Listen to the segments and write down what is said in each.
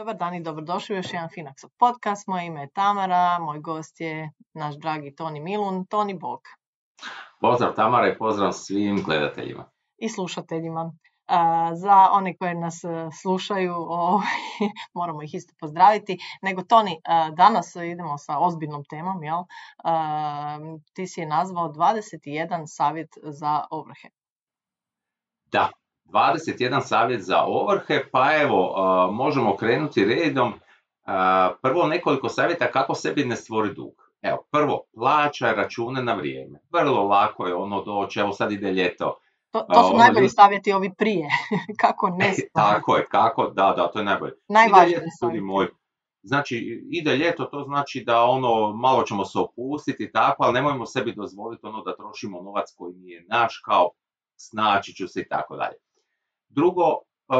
Dobar dan i dobrodošli u još jedan Finaxov podcast. Moje ime je Tamara, moj gost je naš dragi Toni Milun. Toni, bok. Pozdrav Tamara i pozdrav svim gledateljima. I slušateljima. za one koje nas e, slušaju, moramo ih isto pozdraviti. Nego Toni, danas idemo sa ozbiljnom temom. Jel? ti si je nazvao 21 savjet za ovrhe. Da, 21 savjet za ovrhe, pa evo, možemo krenuti redom. Prvo nekoliko savjeta kako sebi ne stvori dug. Evo, prvo, plaća račune na vrijeme. Vrlo lako je ono doći, evo sad ide ljeto. To, to su ono najbolji savjeti ovi prije. kako ne Tako je, kako, da, da, to je najbolje. Najvažnije moj. Znači, ide ljeto, to znači da ono, malo ćemo se opustiti, tako, ali nemojmo sebi dozvoliti ono da trošimo novac koji nije naš, kao snaći ću se i tako dalje. Drugo, e,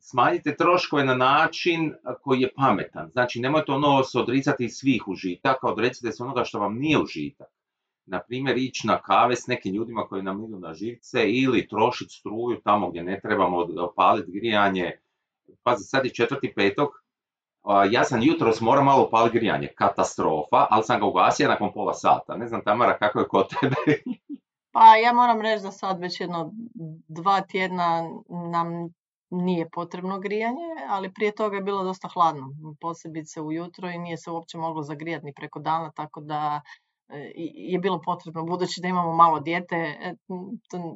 smanjite troškove na način koji je pametan. Znači, nemojte ono se odricati iz svih užitaka, odrecite se onoga što vam nije užitak. Na primjer, ići na kave s nekim ljudima koji nam idu na živce ili trošiti struju tamo gdje ne trebamo opaliti grijanje. Pazi, sad je četvrti petog, ja sam jutros morao malo opaliti grijanje, katastrofa, ali sam ga ugasio nakon pola sata. Ne znam, Tamara, kako je kod tebe? Pa ja moram reći da sad već jedno dva tjedna nam nije potrebno grijanje, ali prije toga je bilo dosta hladno, posebice ujutro i nije se uopće moglo zagrijati ni preko dana, tako da je bilo potrebno, budući da imamo malo dijete, e,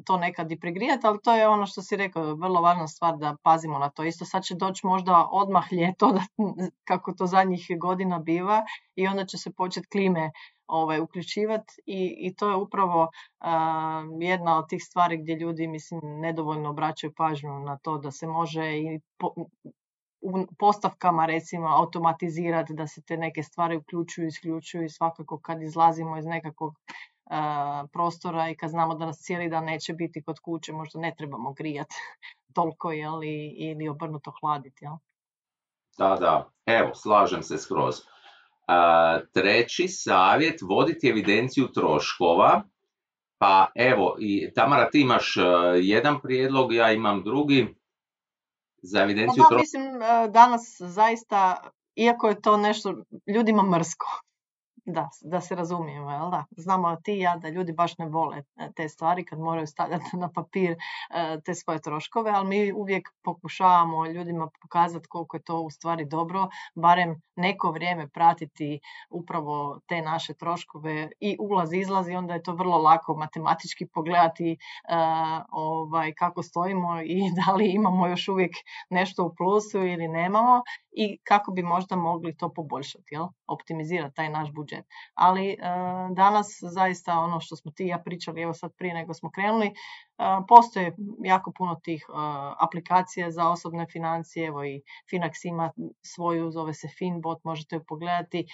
to nekad i pregrijati, ali to je ono što si rekao, vrlo važna stvar da pazimo na to. Isto sad će doći možda odmah ljeto, kako to zadnjih godina biva, i onda će se početi klime ovaj, uključivati i, i to je upravo jedna od tih stvari gdje ljudi mislim nedovoljno obraćaju pažnju na to da se može i u postavkama recimo automatizirati da se te neke stvari uključuju i isključuju i svakako kad izlazimo iz nekakvog prostora i kad znamo da nas cijeli dan neće biti kod kuće možda ne trebamo grijati toliko jeli, ili obrnuto hladiti. Jel? Da, da, evo, slažem se skroz. Treći savjet, voditi evidenciju troškova. Pa evo, i Tamara, ti imaš e, jedan prijedlog, ja imam drugi za evidenciju troškova. Mislim, e, danas zaista, iako je to nešto ljudima mrsko, da, da se razumijemo, jel da? Znamo ti i ja da ljudi baš ne vole e, te stvari kad moraju stavljati na papir e, te svoje troškove, ali mi uvijek pokušavamo ljudima pokazati koliko je to u stvari dobro, barem neko vrijeme pratiti upravo te naše troškove i ulaz izlaz i onda je to vrlo lako matematički pogledati e, ovaj, kako stojimo i da li imamo još uvijek nešto u plusu ili nemamo i kako bi možda mogli to poboljšati, jel? optimizirati taj naš budžet. Ali e, danas zaista ono što smo ti i ja pričali, evo sad prije nego smo krenuli, e, postoje jako puno tih e, aplikacija za osobne financije, evo i Finax ima svoju, zove se Finbot, možete ju pogledati.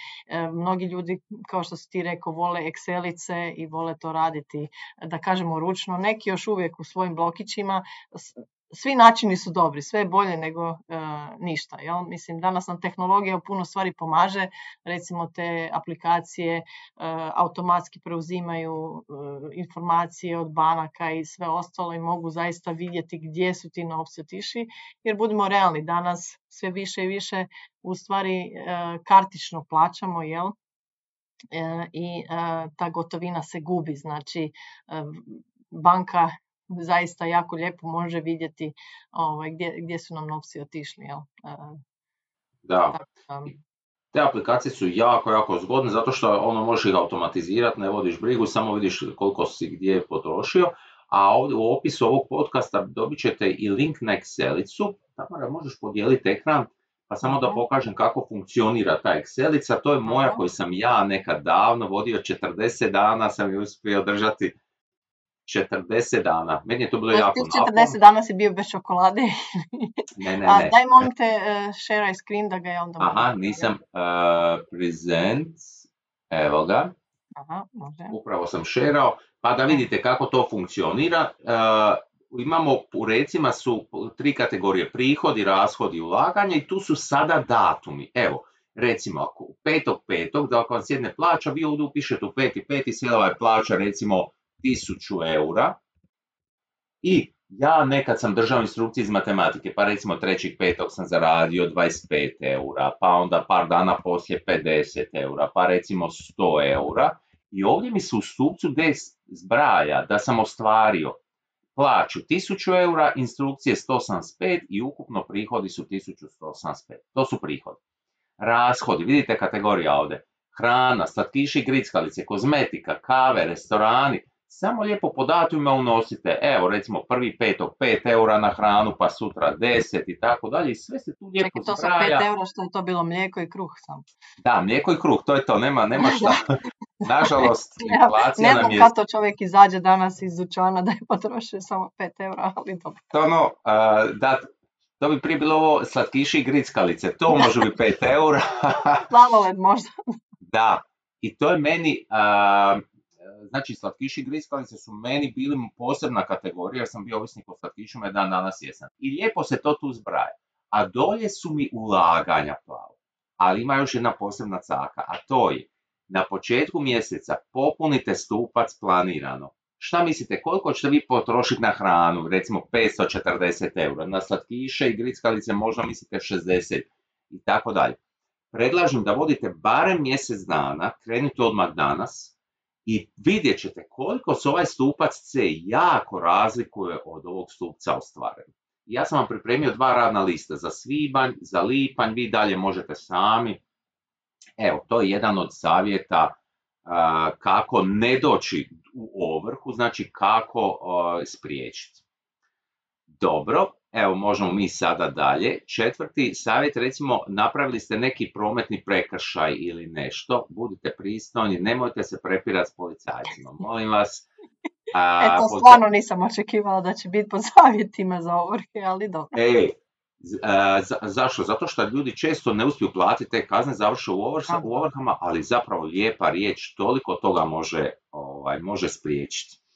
Mnogi ljudi, kao što si ti rekao, vole Excelice i vole to raditi, da kažemo ručno. Neki još uvijek u svojim blokićima svi načini su dobri, sve je bolje nego e, ništa. Jel? Mislim, danas nam tehnologija puno stvari pomaže, recimo te aplikacije e, automatski preuzimaju e, informacije od banaka i sve ostalo i mogu zaista vidjeti gdje su ti novci otišli, jer budimo realni, danas sve više i više u stvari kartično plaćamo, jel? i ta gotovina se gubi, znači banka zaista jako lijepo može vidjeti ovaj, gdje, gdje su nam novci otišli. Jel? E, da. Te aplikacije su jako, jako zgodne zato što ono možeš ih automatizirati, ne vodiš brigu, samo vidiš koliko si gdje potrošio. A ovdje u opisu ovog podcasta dobit ćete i link na Excelicu, tamo možeš podijeliti ekran, pa samo da pokažem kako funkcionira ta Excelica, to je moja koju sam ja nekad davno vodio, 40 dana sam ju uspio držati 40 dana. Meni je to bilo jako 40 dana si bio bez čokolade. ne, ne, ne. A, daj molim te uh, share screen da ga je onda... Aha, nisam uh, present. Evo ga. Aha, može. Upravo sam šerao. Pa da vidite kako to funkcionira. Uh, imamo u recima su tri kategorije prihodi, rashodi i ulaganje i tu su sada datumi. Evo, recimo ako u petog petog, da ako vam sjedne plaća, vi ovdje upišete u peti peti, sjela je plaća recimo 1000 eura i ja nekad sam držao instrukcije iz matematike, pa recimo trećeg petog sam zaradio 25 eura, pa onda par dana poslije 50 eura, pa recimo 100 eura. I ovdje mi se u stupcu D zbraja da sam ostvario plaću 1000 eura, instrukcije 185 i ukupno prihodi su 1185. To su prihodi. Rashodi, vidite kategorija ovdje. Hrana, slatkiši, grickalice, kozmetika, kave, restorani, samo lijepo po datumima unosite, evo recimo prvi petog 5 eura na hranu, pa sutra 10 i tako dalje i sve se tu lijepo Čekaj, to sa 5 eura što je to bilo mlijeko i kruh sam. Da, mlijeko i kruh, to je to, nema, nema šta. Nažalost, inflacija nam je... Ne to čovjek izađe danas iz dućana da je potrošio samo 5 eura, ali dobro. To ono, da, to bi prije bilo ovo slatkiši i grickalice, to može biti 5 eura. Slavoled možda. Da, i to je meni, znači slatkiši i griskalice su meni bili posebna kategorija, jer sam bio ovisnik o slatkišima i dan danas jesam. I lijepo se to tu zbraje. A dolje su mi ulaganja plavo. Ali ima još jedna posebna caka, a to je na početku mjeseca popunite stupac planirano. Šta mislite, koliko ćete vi potrošiti na hranu? Recimo 540 eura. Na slatkiše i grickalice možda mislite 60 i tako dalje. Predlažem da vodite barem mjesec dana, krenite odmah danas, i vidjet ćete koliko se ovaj stupac C jako razlikuje od ovog stupca ostvaren. Ja sam vam pripremio dva radna lista za svibanj, za lipanj, vi dalje možete sami. Evo, to je jedan od savjeta kako ne doći u ovrhu, znači kako spriječiti. Dobro, Evo, možemo mi sada dalje. Četvrti savjet, recimo, napravili ste neki prometni prekršaj ili nešto, budite pristojni, nemojte se prepirati s policajcima. Molim vas, a, Eto, stvarno nisam očekivala da će biti po savjetima za ovrhe, ali dobro. E, zašto? Zato što ljudi često ne uspiju platiti te kazne, završe u, u ovrhama, ali zapravo lijepa riječ toliko toga može, ovaj, može spriječiti.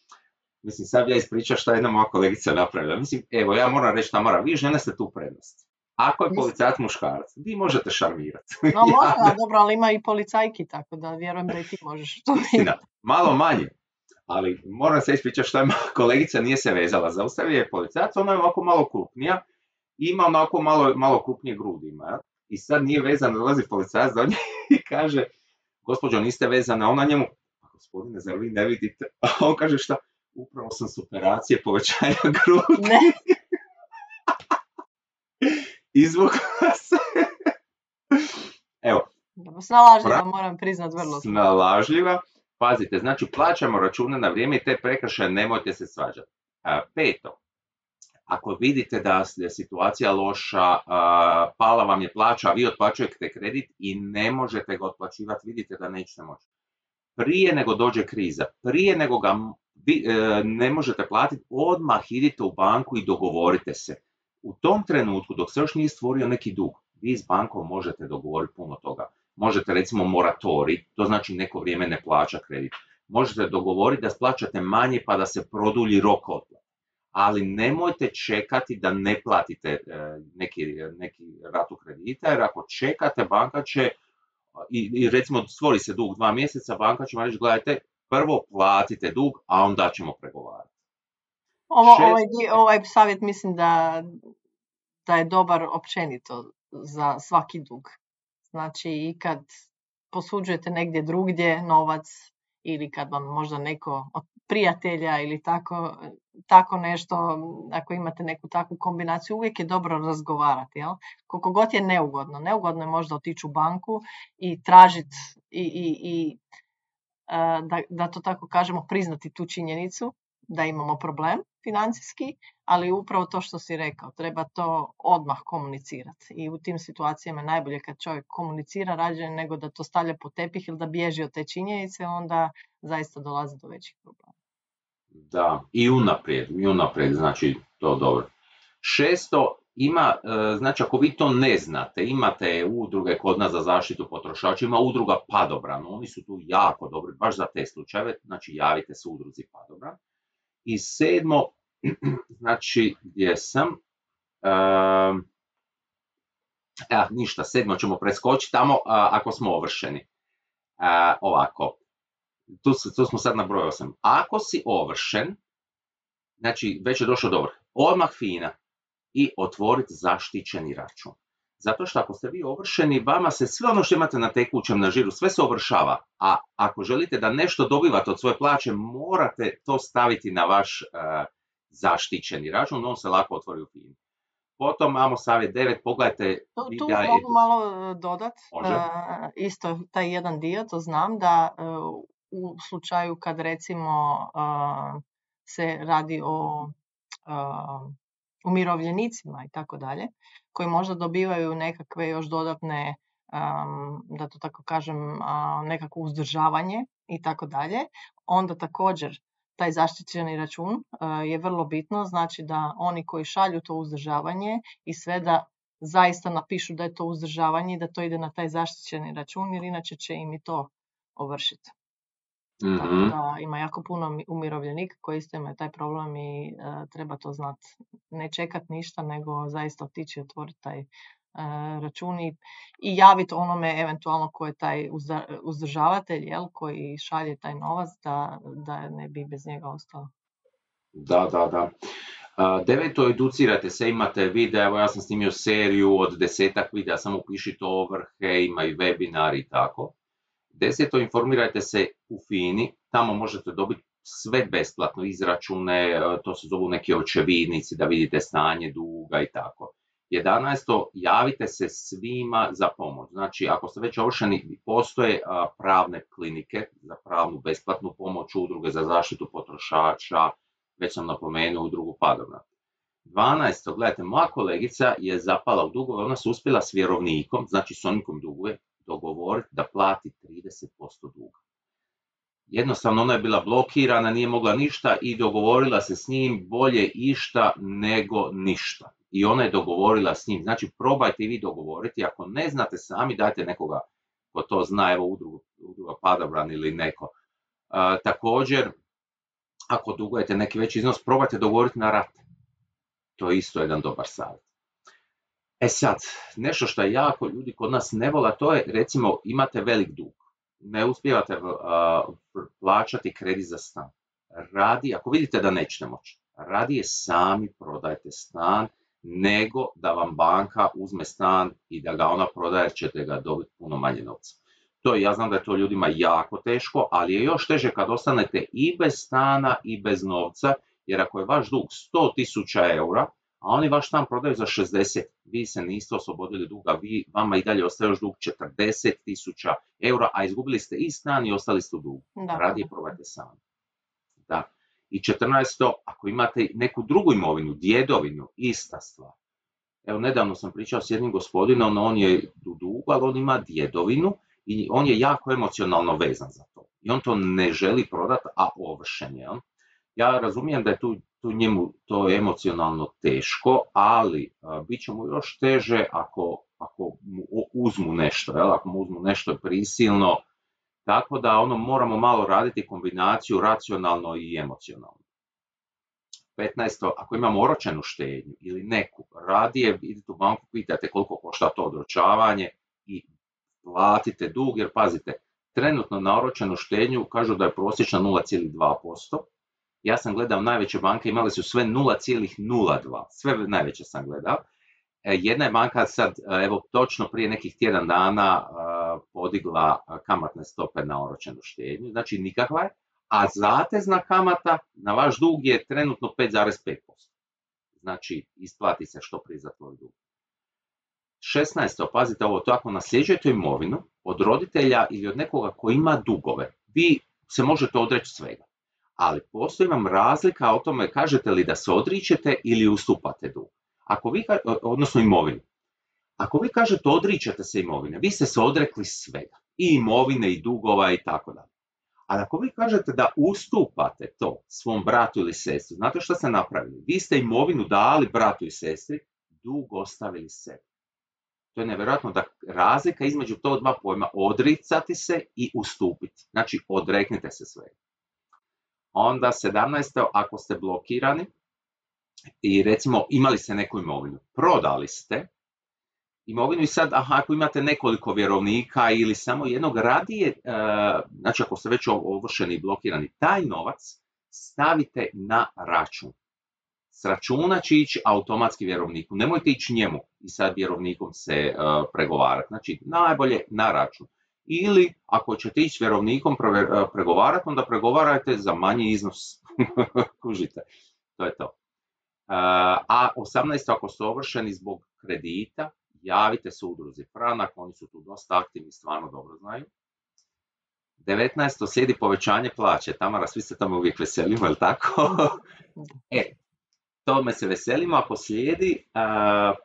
Mislim, sad ja ispričam šta je jedna moja kolegica napravila. Mislim, evo, ja moram reći Tamara, vi žene ste tu prednost. Ako je policajac muškarac, vi možete šarmirati. No možda, dobro, ali ima i policajki, tako da vjerujem da i ti možeš to Istina, malo manje. Ali moram se ispričati šta je kolegica nije se vezala. Zaustavio je policajac, ona je ovako malo krupnija, ima onako malo, malo krupnije grudi ima. I sad nije vezan, dolazi policajac do nje i kaže, gospođo niste vezana, ona njemu, gospodine, zar vi ne vidite? A on kaže šta, upravo sam s operacije povećanja grudi. Ne. Izvukla se. Evo. Snalažljiva, moram priznat vrlo. Snalažljiva. Pazite, znači plaćamo račune na vrijeme i te prekršaje nemojte se svađati. Peto, ako vidite da je situacija loša, pala vam je plaća, a vi otplaćujete kredit i ne možete ga otplaćivati, vidite da nećete moći. Prije nego dođe kriza, prije nego ga vi e, ne možete platiti, odmah idite u banku i dogovorite se. U tom trenutku, dok se još nije stvorio neki dug, vi s bankom možete dogovoriti puno toga. Možete recimo moratori, to znači neko vrijeme ne plaća kredit. Možete dogovoriti da splaćate manje pa da se produlji rok otplate. Ali nemojte čekati da ne platite e, neki, neki ratu kredita, jer ako čekate, banka će, i, i recimo stvori se dug dva mjeseca, banka će vam reći, gledajte, prvo platite dug, a onda ćemo pregovarati. Ovo, ovaj, ovaj savjet mislim da, da je dobar općenito za svaki dug. Znači i kad posuđujete negdje drugdje novac ili kad vam možda neko od prijatelja ili tako, tako nešto, ako imate neku takvu kombinaciju, uvijek je dobro razgovarati. Jel? Koliko god je neugodno. Neugodno je možda otići u banku i tražiti i, i, i da, da to tako kažemo, priznati tu činjenicu da imamo problem financijski, ali upravo to što si rekao, treba to odmah komunicirati. I u tim situacijama najbolje kad čovjek komunicira rađe nego da to stavlja po tepih ili da bježi od te činjenice, onda zaista dolazi do većih problema. Da, i unaprijed, i unaprijed, znači to dobro. Šesto, ima, e, znači ako vi to ne znate, imate udruge kod nas za zaštitu potrošača, ima udruga Padobran, oni su tu jako dobri, baš za te slučajeve, znači javite se udruzi Padobran. I sedmo, znači gdje sam, uh, ništa, sedmo ćemo preskočiti tamo ako smo ovršeni. ovako, tu, tu smo sad na broj 8. Ako si ovršen, znači već je došao do odmah fina i otvoriti zaštićeni račun. Zato što ako ste vi ovršeni, vama se sve ono što imate na tekućem na žiru, sve se ovršava. A ako želite da nešto dobivate od svoje plaće, morate to staviti na vaš uh, zaštićeni račun, on se lako otvori u FINI. Potom imamo savjet 9, pogledajte... Tu, tu mogu malo dodat, uh, isto taj jedan dio, to znam da uh, u slučaju kad recimo se radi o umirovljenicima i tako dalje, koji možda dobivaju nekakve još dodatne, da to tako kažem, nekako uzdržavanje i tako dalje, onda također taj zaštićeni račun je vrlo bitno, znači da oni koji šalju to uzdržavanje i sve da zaista napišu da je to uzdržavanje i da to ide na taj zaštićeni račun, jer inače će im i to ovršiti. Mm da ima jako puno umirovljenika koji isto imaju taj problem i e, treba to znati. Ne čekat ništa, nego zaista otići i otvoriti taj e, račun i, i javiti onome eventualno ko je taj uzdržavatelj, jel, koji šalje taj novac, da, da ne bi bez njega ostalo. Da, da, da. Deveto, educirate se, imate videa, evo ja sam snimio seriju od desetak videa, samo upišite ovrhe, ima i webinar i tako. Deseto, informirajte se u FINI, tamo možete dobiti sve besplatno, izračune, e, to se zovu neki očevidnici da vidite stanje duga i tako. 11. javite se svima za pomoć. Znači, ako ste već ovršeni, postoje pravne klinike za pravnu besplatnu pomoć, udruge za zaštitu potrošača, već sam napomenuo udrugu Padovna. 12. gledajte, moja kolegica je zapala u dugove, ona se uspjela s vjerovnikom, znači s onikom duguje, dogovoriti da plati 30% duga. Jednostavno ona je bila blokirana, nije mogla ništa i dogovorila se s njim bolje išta nego ništa. I ona je dogovorila s njim. Znači probajte vi dogovoriti, ako ne znate sami dajte nekoga ko to zna, evo udruga, udruga Padobran ili neko. također, ako dugujete neki veći iznos, probajte dogovoriti na rate. To je isto jedan dobar savjet. E sad, nešto što jako ljudi kod nas ne vola, to je recimo imate velik dug, ne uspijevate plaćati kredit za stan. Radi, ako vidite da nećete moći, radije sami prodajte stan nego da vam banka uzme stan i da ga ona prodaje ćete ga dobiti puno manje novca. To ja znam da je to ljudima jako teško, ali je još teže kad ostanete i bez stana i bez novca, jer ako je vaš dug 100.000 eura, a oni vaš stan prodaju za 60, vi se niste oslobodili duga, vi, vama i dalje ostaje još dug 40 tisuća eura, a izgubili ste i stan i ostali ste u dugu. Da. Radije probajte sami. Da. I 14. ako imate neku drugu imovinu, djedovinu, ista stvar. Evo, nedavno sam pričao s jednim gospodinom, on je u dugu, ali on ima djedovinu i on je jako emocionalno vezan za to. I on to ne želi prodati, a ovršen je. Ja razumijem da je tu tu njemu to je emocionalno teško, ali bit će mu još teže ako, ako mu uzmu nešto, jel? ako mu uzmu nešto prisilno, tako da ono moramo malo raditi kombinaciju racionalno i emocionalno. 15. Ako imamo oročenu štednju ili neku, radije idite u banku, pitate koliko košta to odročavanje i platite dug, jer pazite, trenutno na oročenu štednju kažu da je prosječna 0,2%, ja sam gledao najveće banke, imale su sve 0,02, sve najveće sam gledao. E, jedna je banka sad, e, evo točno prije nekih tjedan dana e, podigla kamatne stope na oročenu štednju, znači nikakva je, a zatezna kamata na vaš dug je trenutno 5,5%. Znači isplati se što prije za tvoj dug. 16. pazite ovo, to ako nasljeđujete imovinu od roditelja ili od nekoga koji ima dugove, vi se možete odreći svega ali postoji vam razlika o tome kažete li da se odričete ili ustupate dug. Ako vi, odnosno imovinu. Ako vi kažete odričete se imovine, vi ste se odrekli svega. I imovine, i dugova, i tako dalje. Ali ako vi kažete da ustupate to svom bratu ili sestri, znate što ste napravili? Vi ste imovinu dali bratu i sestri, dug ostavili sebi. To je nevjerojatno da razlika između to dva pojma odricati se i ustupiti. Znači odreknite se svega. Onda 17. ako ste blokirani i recimo imali ste neku imovinu, prodali ste imovinu i sad aha, ako imate nekoliko vjerovnika ili samo jednog radije, e, znači ako ste već ovršeni i blokirani, taj novac stavite na račun. s računa će ići automatski vjerovniku. Nemojte ići njemu i sad vjerovnikom se uh, pregovarati. Znači, najbolje na račun. Ili, ako ćete ići vjerovnikom pregovarati, onda pregovarajte za manji iznos. Kužite, to je to. A 18. ako su ovršeni zbog kredita, javite se udruzi Franak, oni su tu dosta aktivni, stvarno dobro znaju. 19. slijedi povećanje plaće. Tamara, svi se tamo uvijek veselimo, je tako? e, tome se veselimo. Ako slijedi,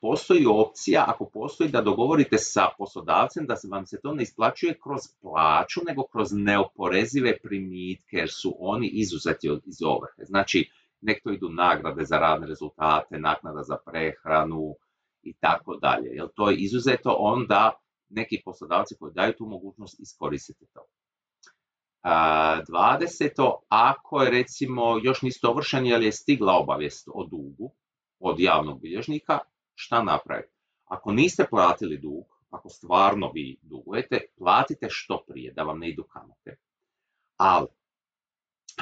postoji opcija, ako postoji da dogovorite sa poslodavcem da vam se to ne isplaćuje kroz plaću, nego kroz neoporezive primitke, jer su oni izuzeti iz ovrhe. Znači, nek to idu nagrade za radne rezultate, naknada za prehranu i tako dalje. Jer to je izuzeto, onda neki poslodavci koji daju tu mogućnost iskoristite to. 20. Ako je recimo još niste ovršeni jer je stigla obavijest o dugu od javnog bilježnika, šta napraviti? Ako niste platili dug, ako stvarno vi dugujete, platite što prije da vam ne idu kamate. Ali,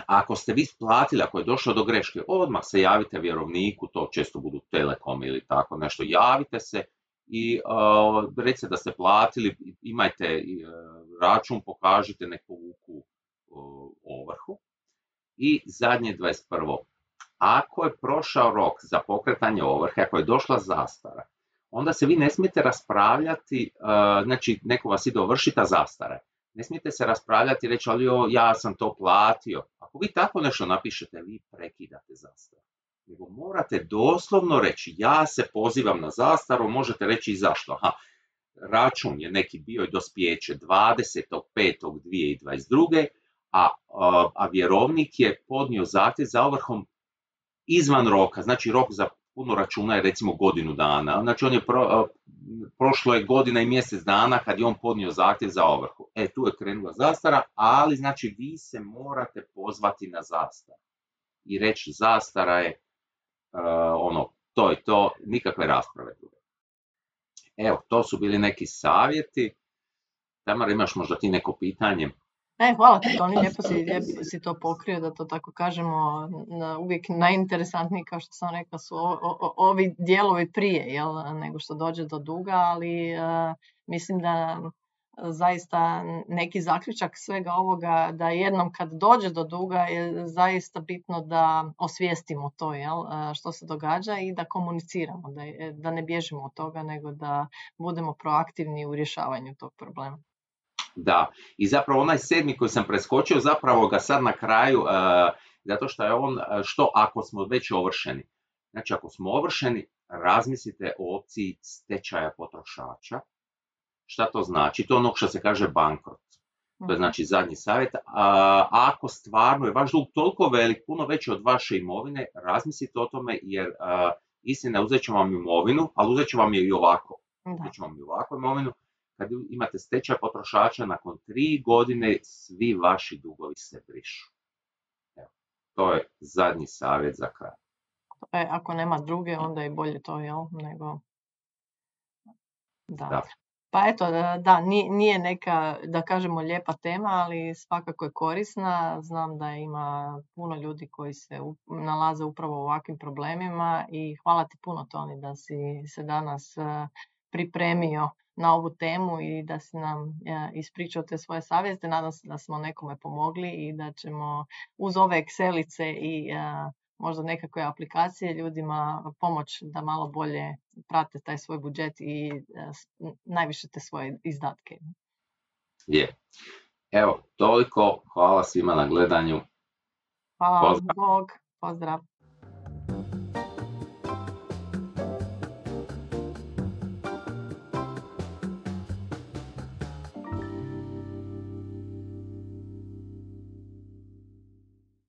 ako ste vi platili, ako je došlo do greške, odmah se javite vjerovniku, to često budu Telekom ili tako nešto, javite se i uh, recite da ste platili, imajte uh, račun, pokažite, nek povuku ovrhu. I zadnje 21. Ako je prošao rok za pokretanje ovrhe, ako je došla zastara, onda se vi ne smijete raspravljati, e, znači neko vas ide ovršiti, a zastara. Ne smijete se raspravljati i reći, ali ja sam to platio. Ako vi tako nešto napišete, vi prekidate zastaru. Nego morate doslovno reći, ja se pozivam na zastaru, možete reći i zašto. Aha, račun je neki bio i dospjeće 25.5.2022 a, a vjerovnik je podnio zahtjev za ovrhom izvan roka, znači rok za puno računa je recimo godinu dana, znači on je prošlo je godina i mjesec dana kad je on podnio zahtjev za ovrhu. E, tu je krenula zastara, ali znači vi se morate pozvati na zastaru i reći zastara je ono, to je to, nikakve rasprave. Evo, to su bili neki savjeti. Tamara, imaš možda ti neko pitanje? E, hvala ti, Toni, lijepo si, si to pokrio, da to tako kažemo, na, uvijek najinteresantniji, kao što sam rekla, su ovi dijelovi prije, jel, nego što dođe do duga, ali e, mislim da zaista neki zaključak svega ovoga, da jednom kad dođe do duga je zaista bitno da osvijestimo to, jel, e, što se događa i da komuniciramo, da, da ne bježimo od toga, nego da budemo proaktivni u rješavanju tog problema. Da, i zapravo onaj sedmi koji sam preskočio, zapravo ga sad na kraju, uh, zato što je on, e, što ako smo već ovršeni. Znači, ako smo ovršeni, razmislite o opciji stečaja potrošača. Šta to znači? To je ono što se kaže bankrot. To je mhm. znači zadnji savjet. A, ako stvarno je vaš dug toliko velik, puno veći od vaše imovine, razmislite o tome jer a, istina uzet ću vam imovinu, ali uzet ću vam je i ovako. Uzet ću vam i ovako imovinu kad imate stečaj potrošača, nakon tri godine svi vaši dugovi se brišu. Evo, to je zadnji savjet za kraj. E, ako nema druge, onda je bolje to, jel? Nego... Da. Pa eto, da, nije neka, da kažemo, lijepa tema, ali svakako je korisna. Znam da ima puno ljudi koji se nalaze upravo u ovakvim problemima i hvala ti puno, Toni, da si se danas e, pripremio na ovu temu i da si nam ja, ispričao te svoje savjeste. Nadam se da smo nekome pomogli i da ćemo uz ove Excelice i možda nekakve aplikacije ljudima pomoć da malo bolje prate taj svoj budžet i najviše te svoje izdatke. Je. Evo, toliko. Hvala svima na gledanju. Hvala vam. Bog. Pozdrav.